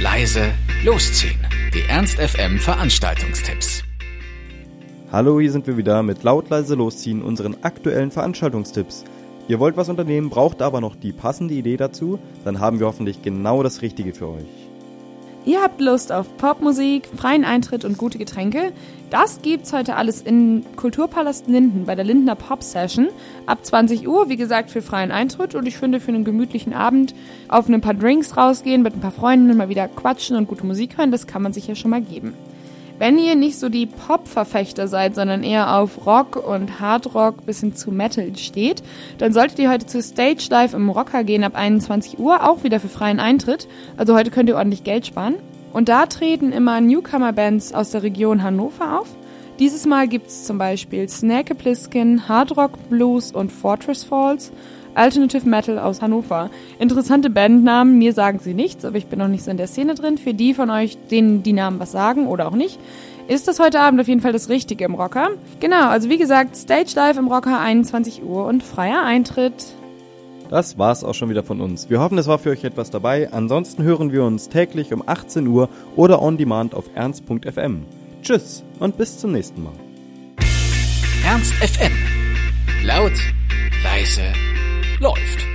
leise, losziehen. Die Ernst FM Veranstaltungstipps. Hallo, hier sind wir wieder mit laut leise losziehen unseren aktuellen Veranstaltungstipps. Ihr wollt was unternehmen, braucht aber noch die passende Idee dazu, dann haben wir hoffentlich genau das Richtige für euch. Ihr habt Lust auf Popmusik, freien Eintritt und gute Getränke? Das gibt's heute alles in Kulturpalast Linden bei der Lindner Pop Session. Ab 20 Uhr, wie gesagt, für freien Eintritt und ich finde für einen gemütlichen Abend auf ein paar Drinks rausgehen, mit ein paar Freunden mal wieder quatschen und gute Musik hören, das kann man sich ja schon mal geben. Wenn ihr nicht so die Pop-Verfechter seid, sondern eher auf Rock und Hardrock bis hin zu Metal steht, dann solltet ihr heute zu Stage Live im Rocker gehen ab 21 Uhr, auch wieder für freien Eintritt. Also heute könnt ihr ordentlich Geld sparen. Und da treten immer Newcomer-Bands aus der Region Hannover auf. Dieses Mal gibt's zum Beispiel Snake Plissken, Hard Rock Blues und Fortress Falls. Alternative Metal aus Hannover. Interessante Bandnamen, mir sagen sie nichts, aber ich bin noch nicht so in der Szene drin. Für die von euch, denen die Namen was sagen oder auch nicht, ist das heute Abend auf jeden Fall das Richtige im Rocker. Genau, also wie gesagt, Stage Live im Rocker 21 Uhr und freier Eintritt. Das war's auch schon wieder von uns. Wir hoffen, es war für euch etwas dabei. Ansonsten hören wir uns täglich um 18 Uhr oder on demand auf ernst.fm. Tschüss und bis zum nächsten Mal. Ernst FM. Laut, leise, läuft.